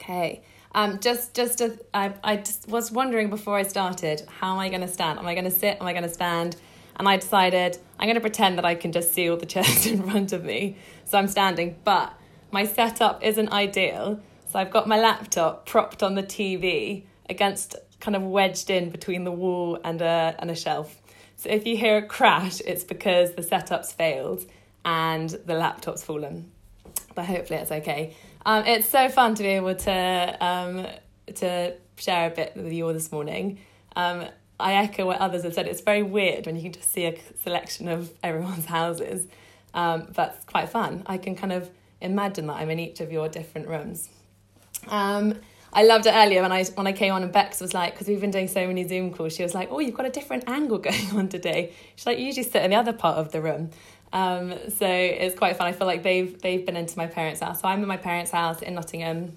Okay. Um, just, just, a, I, I just was wondering before I started, how am I going to stand? Am I going to sit? Am I going to stand? And I decided I'm going to pretend that I can just see all the chairs in front of me. So I'm standing, but my setup isn't ideal. So I've got my laptop propped on the TV against, kind of wedged in between the wall and a, and a shelf. So if you hear a crash, it's because the setup's failed and the laptop's fallen. But hopefully it's okay. Um, it's so fun to be able to um, to share a bit with you all this morning. Um, I echo what others have said. It's very weird when you can just see a selection of everyone's houses, um, but it's quite fun. I can kind of imagine that I'm in each of your different rooms. Um, I loved it earlier when I when I came on and Bex was like, because we've been doing so many Zoom calls, she was like, "Oh, you've got a different angle going on today." She's like, "You usually sit in the other part of the room." Um, so it's quite fun. I feel like they've they've been into my parents' house. So I'm in my parents' house in Nottingham,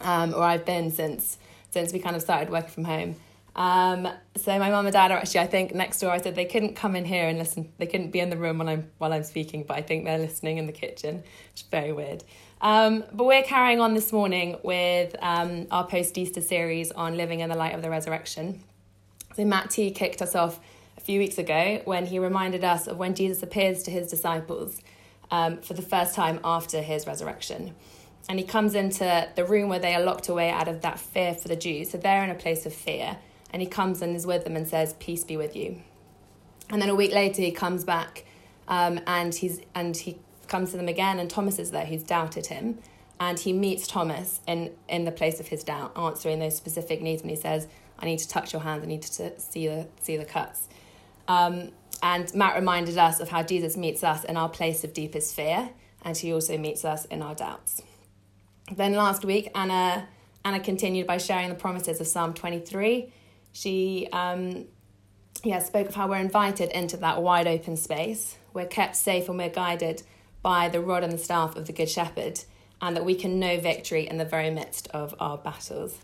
um, or I've been since since we kind of started working from home. Um, so my mum and dad are actually, I think, next door. I said they couldn't come in here and listen. They couldn't be in the room while I'm while I'm speaking, but I think they're listening in the kitchen, which is very weird. Um, but we're carrying on this morning with um, our post Easter series on living in the light of the resurrection. So Matt T kicked us off a few weeks ago when he reminded us of when Jesus appears to his disciples um, for the first time after his resurrection. And he comes into the room where they are locked away out of that fear for the Jews. So they're in a place of fear. And he comes and is with them and says, Peace be with you. And then a week later, he comes back um, and, he's, and he comes to them again, and Thomas is there who's doubted him. And he meets Thomas in, in the place of his doubt, answering those specific needs. And he says, I need to touch your hands, I need to see the, see the cuts. Um, and Matt reminded us of how Jesus meets us in our place of deepest fear, and he also meets us in our doubts. Then last week, Anna Anna continued by sharing the promises of Psalm 23. She um, yeah, spoke of how we're invited into that wide open space. We're kept safe and we're guided by the rod and the staff of the Good Shepherd, and that we can know victory in the very midst of our battles.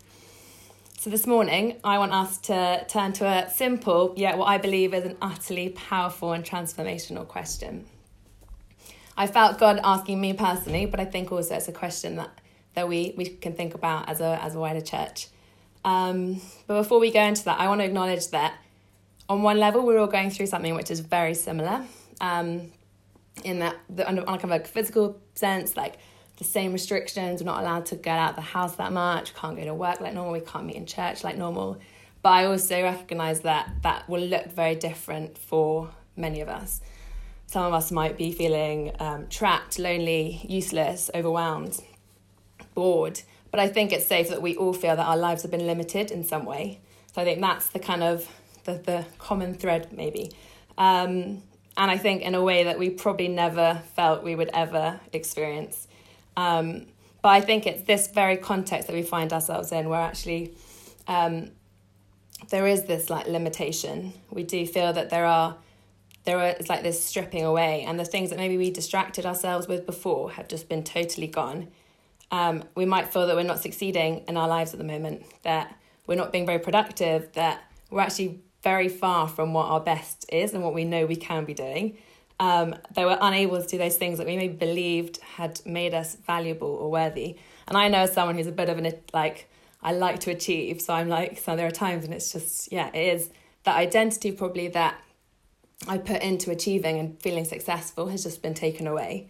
So, this morning, I want us to turn to a simple, yet what I believe is an utterly powerful and transformational question. I felt God asking me personally, but I think also it's a question that, that we, we can think about as a, as a wider church. Um, but before we go into that, I want to acknowledge that on one level, we're all going through something which is very similar. Um, in that, the, on a kind of a physical sense, like the same restrictions. We're not allowed to get out of the house that much. Can't go to work like normal. We can't meet in church like normal. But I also recognise that that will look very different for many of us. Some of us might be feeling um, trapped, lonely, useless, overwhelmed, bored. But I think it's safe that we all feel that our lives have been limited in some way. So I think that's the kind of the, the common thread, maybe. Um, and I think in a way that we probably never felt we would ever experience. Um, but I think it's this very context that we find ourselves in where actually um, there is this like limitation. We do feel that there are there it's like this stripping away, and the things that maybe we distracted ourselves with before have just been totally gone. Um, we might feel that we're not succeeding in our lives at the moment, that we're not being very productive, that we're actually very far from what our best is and what we know we can be doing um, they were unable to do those things that we maybe believed had made us valuable or worthy. And I know as someone who's a bit of an like I like to achieve, so I'm like so there are times when it's just yeah it is that identity probably that I put into achieving and feeling successful has just been taken away.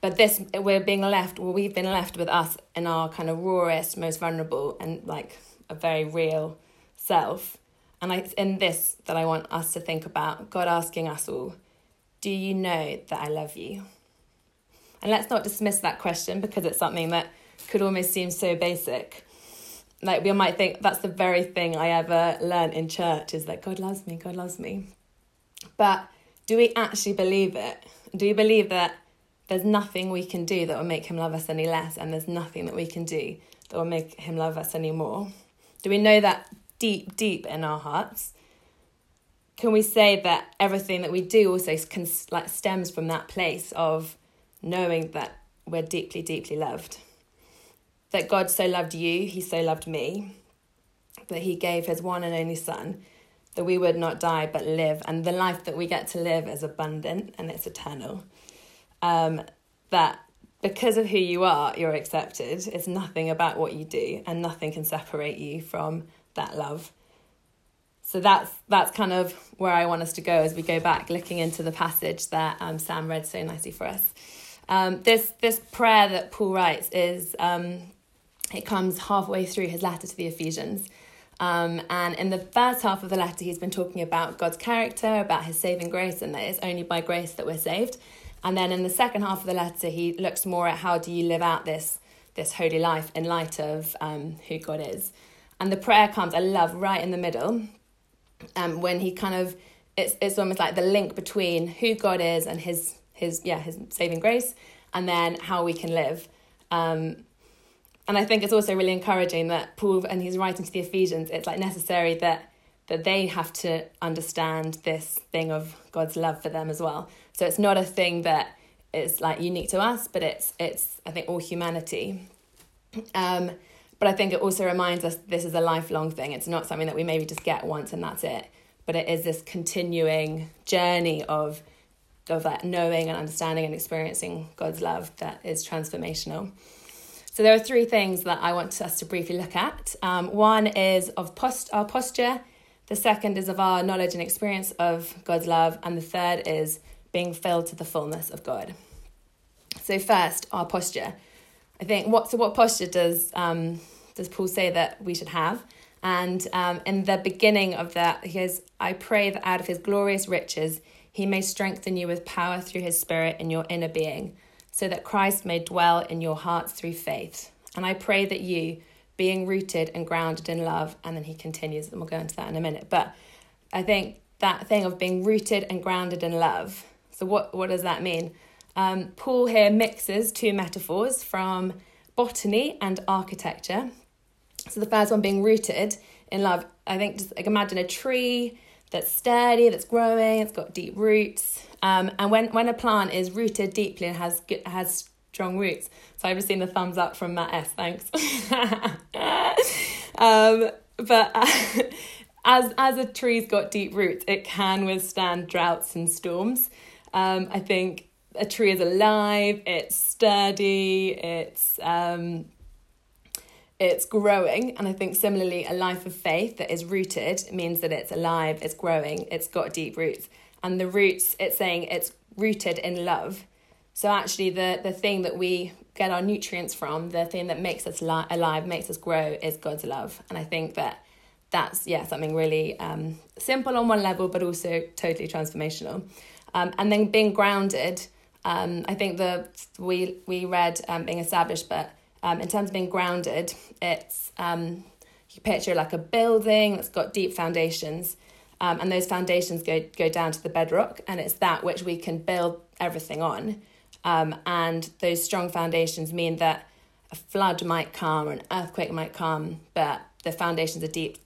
But this we're being left well we've been left with us in our kind of rawest, most vulnerable and like a very real self. And I in this that I want us to think about God asking us all do you know that I love you? And let's not dismiss that question because it's something that could almost seem so basic. Like we might think that's the very thing I ever learned in church is that God loves me, God loves me. But do we actually believe it? Do we believe that there's nothing we can do that will make him love us any less, and there's nothing that we can do that will make him love us any more? Do we know that deep, deep in our hearts? Can we say that everything that we do also can, like stems from that place of knowing that we're deeply deeply loved that god so loved you he so loved me that he gave his one and only son that we would not die but live and the life that we get to live is abundant and it's eternal um, that because of who you are, you're accepted. It's nothing about what you do, and nothing can separate you from that love. So that's that's kind of where I want us to go as we go back, looking into the passage that um, Sam read so nicely for us. Um, this this prayer that Paul writes is um, it comes halfway through his letter to the Ephesians. Um, and in the first half of the letter, he's been talking about God's character, about his saving grace, and that it's only by grace that we're saved. And then in the second half of the letter, he looks more at how do you live out this this holy life in light of um, who God is. And the prayer comes, I love, right in the middle, um, when he kind of it's it's almost like the link between who God is and his his yeah his saving grace, and then how we can live. Um, and I think it's also really encouraging that Paul and he's writing to the Ephesians. It's like necessary that that they have to understand this thing of God's love for them as well. So it's not a thing that is like unique to us, but it's it's I think all humanity. Um, but I think it also reminds us this is a lifelong thing. It's not something that we maybe just get once and that's it. But it is this continuing journey of of that knowing and understanding and experiencing God's love that is transformational. So there are three things that I want us to briefly look at. Um, one is of post our posture. The second is of our knowledge and experience of God's love, and the third is being filled to the fullness of God. So first, our posture. I think what so what posture does um, does Paul say that we should have? And um, in the beginning of that, he says, "I pray that out of His glorious riches He may strengthen you with power through His Spirit in your inner being, so that Christ may dwell in your hearts through faith. And I pray that you, being rooted and grounded in love," and then he continues, and we'll go into that in a minute. But I think that thing of being rooted and grounded in love. So what what does that mean? Um, Paul here mixes two metaphors from botany and architecture. So the first one being rooted in love. I think just like imagine a tree that's sturdy, that's growing, it's got deep roots. Um, and when, when a plant is rooted deeply and has good, has strong roots, so I've just seen the thumbs up from Matt S. Thanks. um, but uh, as as a tree's got deep roots, it can withstand droughts and storms. Um, I think a tree is alive, it's sturdy, it's um, it's growing. And I think similarly, a life of faith that is rooted means that it's alive, it's growing, it's got deep roots. And the roots, it's saying it's rooted in love. So actually, the the thing that we get our nutrients from, the thing that makes us li- alive, makes us grow, is God's love. And I think that that's yeah something really um, simple on one level, but also totally transformational. Um, and then being grounded um, I think the we we read um, being established, but um, in terms of being grounded, it's um, you picture like a building that's got deep foundations, um, and those foundations go go down to the bedrock, and it's that which we can build everything on. Um, and those strong foundations mean that a flood might come or an earthquake might come, but the foundations are deep,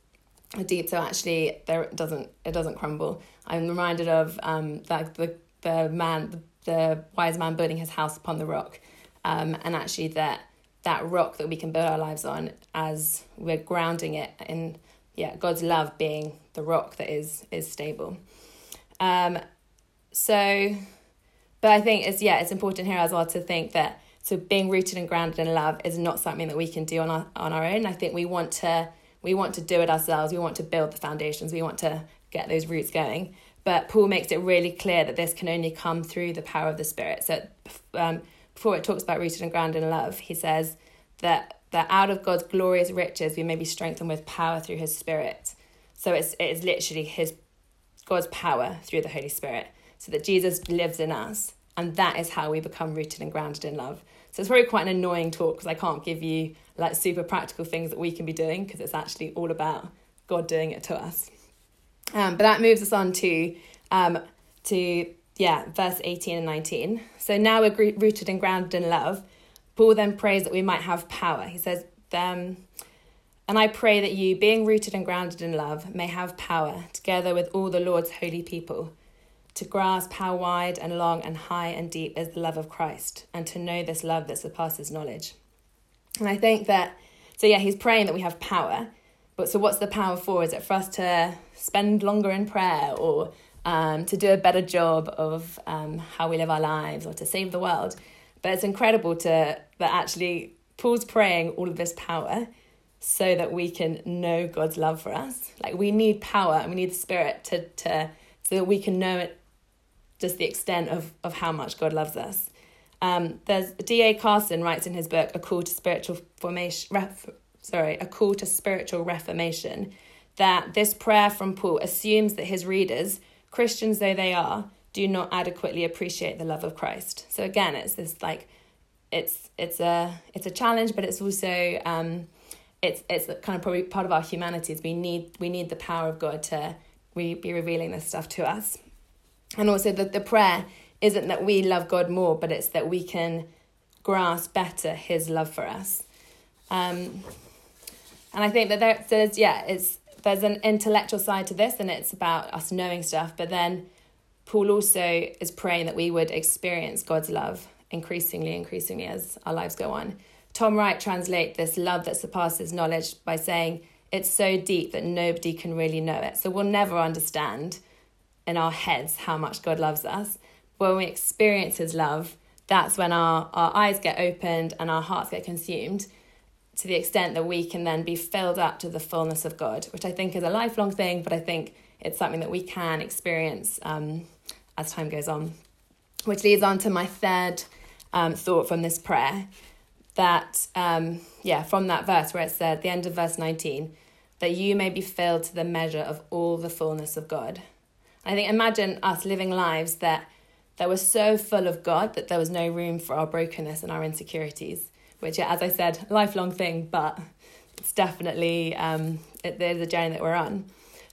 are deep. So actually, there it doesn't it doesn't crumble. I'm reminded of um, that the the man the the wise man building his house upon the rock, um, and actually that that rock that we can build our lives on as we're grounding it in yeah God's love being the rock that is is stable. Um, so, but I think it's yeah it's important here as well to think that so being rooted and grounded in love is not something that we can do on our on our own. I think we want to we want to do it ourselves. We want to build the foundations. We want to get those roots going. But Paul makes it really clear that this can only come through the power of the Spirit. So um, before it talks about rooted and grounded in love, he says that that out of God's glorious riches we may be strengthened with power through His Spirit. So it's it is literally His God's power through the Holy Spirit, so that Jesus lives in us, and that is how we become rooted and grounded in love. So it's probably quite an annoying talk because I can't give you like super practical things that we can be doing because it's actually all about God doing it to us. Um, but that moves us on to um, to yeah, verse 18 and 19. So now we're rooted and grounded in love. Paul then prays that we might have power. He says, um, And I pray that you, being rooted and grounded in love, may have power, together with all the Lord's holy people, to grasp how wide and long and high and deep is the love of Christ, and to know this love that surpasses knowledge. And I think that, so yeah, he's praying that we have power. But so what's the power for? Is it for us to spend longer in prayer or um, to do a better job of um, how we live our lives or to save the world? but it's incredible to that actually Paul's praying all of this power so that we can know God's love for us. Like we need power and we need the spirit to to so that we can know it just the extent of of how much God loves us. Um, there's D.A. Carson writes in his book A Call to Spiritual Formation sorry, A Call to Spiritual Reformation that this prayer from Paul assumes that his readers, Christians though they are, do not adequately appreciate the love of Christ. So again, it's this like it's it's a it's a challenge, but it's also um, it's it's kind of probably part of our humanities. We need we need the power of God to re- be revealing this stuff to us, and also that the prayer isn't that we love God more, but it's that we can grasp better His love for us. Um, and I think that there, there's yeah, it's there's an intellectual side to this, and it's about us knowing stuff. But then Paul also is praying that we would experience God's love increasingly, increasingly as our lives go on. Tom Wright translates this love that surpasses knowledge by saying it's so deep that nobody can really know it. So we'll never understand in our heads how much God loves us. When we experience His love, that's when our, our eyes get opened and our hearts get consumed to the extent that we can then be filled up to the fullness of God, which I think is a lifelong thing, but I think it's something that we can experience um, as time goes on. Which leads on to my third um, thought from this prayer, that, um, yeah, from that verse where it said, the end of verse 19, that you may be filled to the measure of all the fullness of God. I think imagine us living lives that that were so full of God that there was no room for our brokenness and our insecurities, which, as I said, lifelong thing, but it's definitely um, it, a journey that we're on.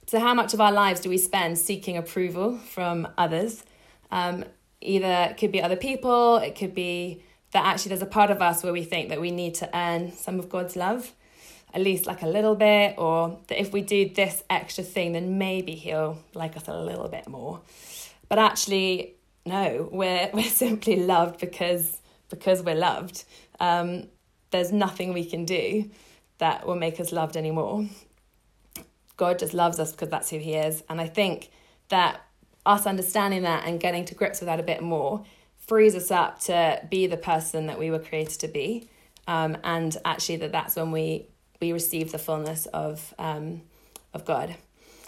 So, how much of our lives do we spend seeking approval from others? Um, either it could be other people, it could be that actually there's a part of us where we think that we need to earn some of God's love, at least like a little bit, or that if we do this extra thing, then maybe He'll like us a little bit more. But actually, no, we're we're simply loved because because we're loved. Um, there's nothing we can do that will make us loved anymore. God just loves us because that's who He is, and I think that us understanding that and getting to grips with that a bit more frees us up to be the person that we were created to be um, and actually that that's when we we receive the fullness of um, of God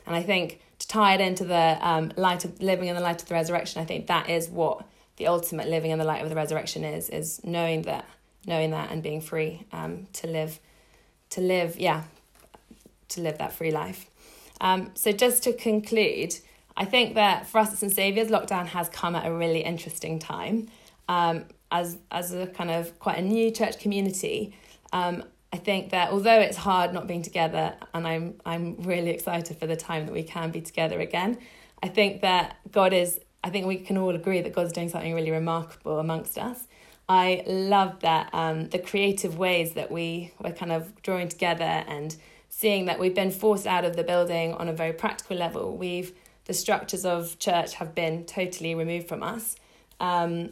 and I think to tie it into the um, light of living in the light of the resurrection I think that is what the ultimate living in the light of the resurrection is is knowing that knowing that and being free um, to live to live yeah to live that free life um, so just to conclude I think that for us as St Saviour's, lockdown has come at a really interesting time. Um, as as a kind of quite a new church community, um, I think that although it's hard not being together, and I'm I'm really excited for the time that we can be together again. I think that God is. I think we can all agree that God's doing something really remarkable amongst us. I love that um, the creative ways that we were kind of drawing together and seeing that we've been forced out of the building on a very practical level. We've the structures of church have been totally removed from us. Um,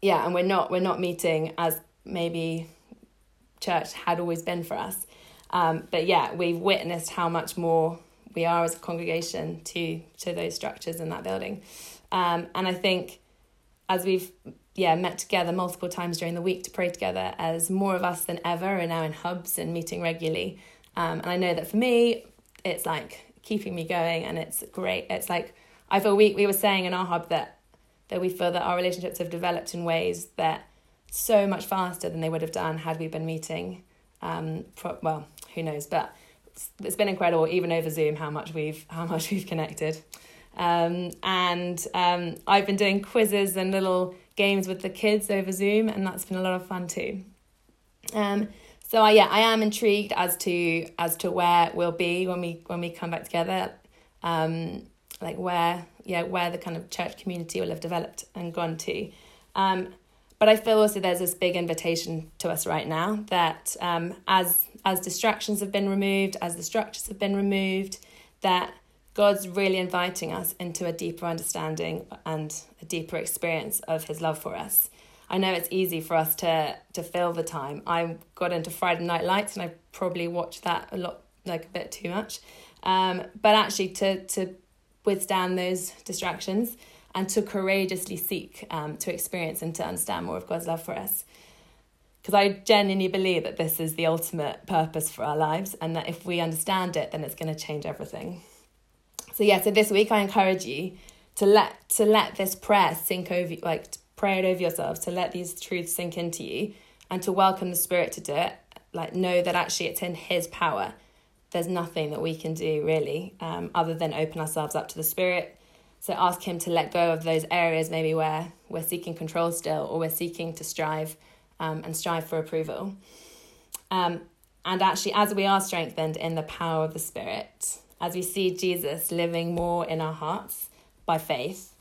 yeah, and we're not we're not meeting as maybe church had always been for us. Um, but yeah, we've witnessed how much more we are as a congregation to to those structures in that building. Um, and I think as we've yeah met together multiple times during the week to pray together, as more of us than ever are now in hubs and meeting regularly. Um, and I know that for me, it's like keeping me going and it's great. It's like I feel we we were saying in our hub that that we feel that our relationships have developed in ways that so much faster than they would have done had we been meeting. Um, pro- well, who knows? But it's, it's been incredible, even over Zoom, how much we've how much we've connected. Um, and um, I've been doing quizzes and little games with the kids over Zoom, and that's been a lot of fun too. Um, so I, yeah, I am intrigued as to as to where we'll be when we when we come back together, um, like where yeah where the kind of church community will have developed and gone to. Um, but I feel also there's this big invitation to us right now that um, as as distractions have been removed, as the structures have been removed, that God's really inviting us into a deeper understanding and a deeper experience of His love for us. I know it's easy for us to to fill the time. I got into Friday Night Lights and I probably watched that a lot, like a bit too much. Um, but actually, to to withstand those distractions, and to courageously seek um, to experience and to understand more of God's love for us. Because I genuinely believe that this is the ultimate purpose for our lives, and that if we understand it, then it's going to change everything. So yeah, so this week I encourage you to let to let this prayer sink over, like pray it over yourself, to let these truths sink into you, and to welcome the Spirit to do it. Like know that actually it's in His power. There's nothing that we can do really, um, other than open ourselves up to the Spirit so ask Him to let go of those areas maybe where we're seeking control still or we're seeking to strive um, and strive for approval. Um, and actually, as we are strengthened in the power of the Spirit, as we see Jesus living more in our hearts by faith,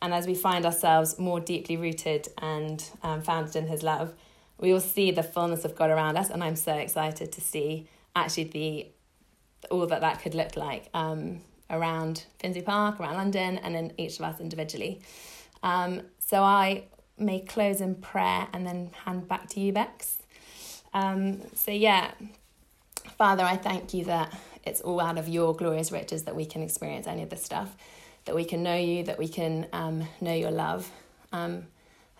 and as we find ourselves more deeply rooted and um, founded in His love, we will see the fullness of God around us. And I'm so excited to see actually the all that that could look like um, around Finsbury Park, around London, and then each of us individually. Um, so I may close in prayer and then hand back to you, Bex. Um, so, yeah, Father, I thank you that it's all out of your glorious riches that we can experience any of this stuff, that we can know you, that we can um, know your love. Um,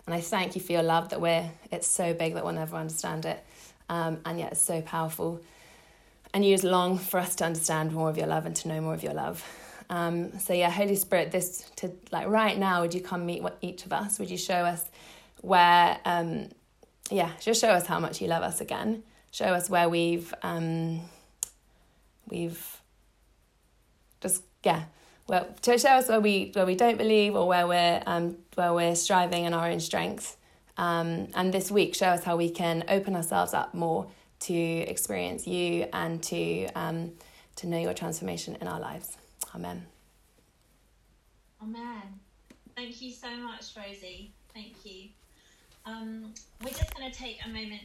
and I thank you for your love that we're, it's so big that we'll never understand it. Um, and yet it's so powerful and use long for us to understand more of your love and to know more of your love. Um, so yeah, Holy Spirit, this to like right now, would you come meet what each of us? Would you show us where, um, yeah, just show us how much you love us again. Show us where we've, um, we've just yeah, well, to show us where we where we don't believe or where we're um where we're striving in our own strength. Um, and this week, show us how we can open ourselves up more to experience you and to um, to know your transformation in our lives. Amen. Amen. Thank you so much, Rosie. Thank you. Um, we're just going to take a moment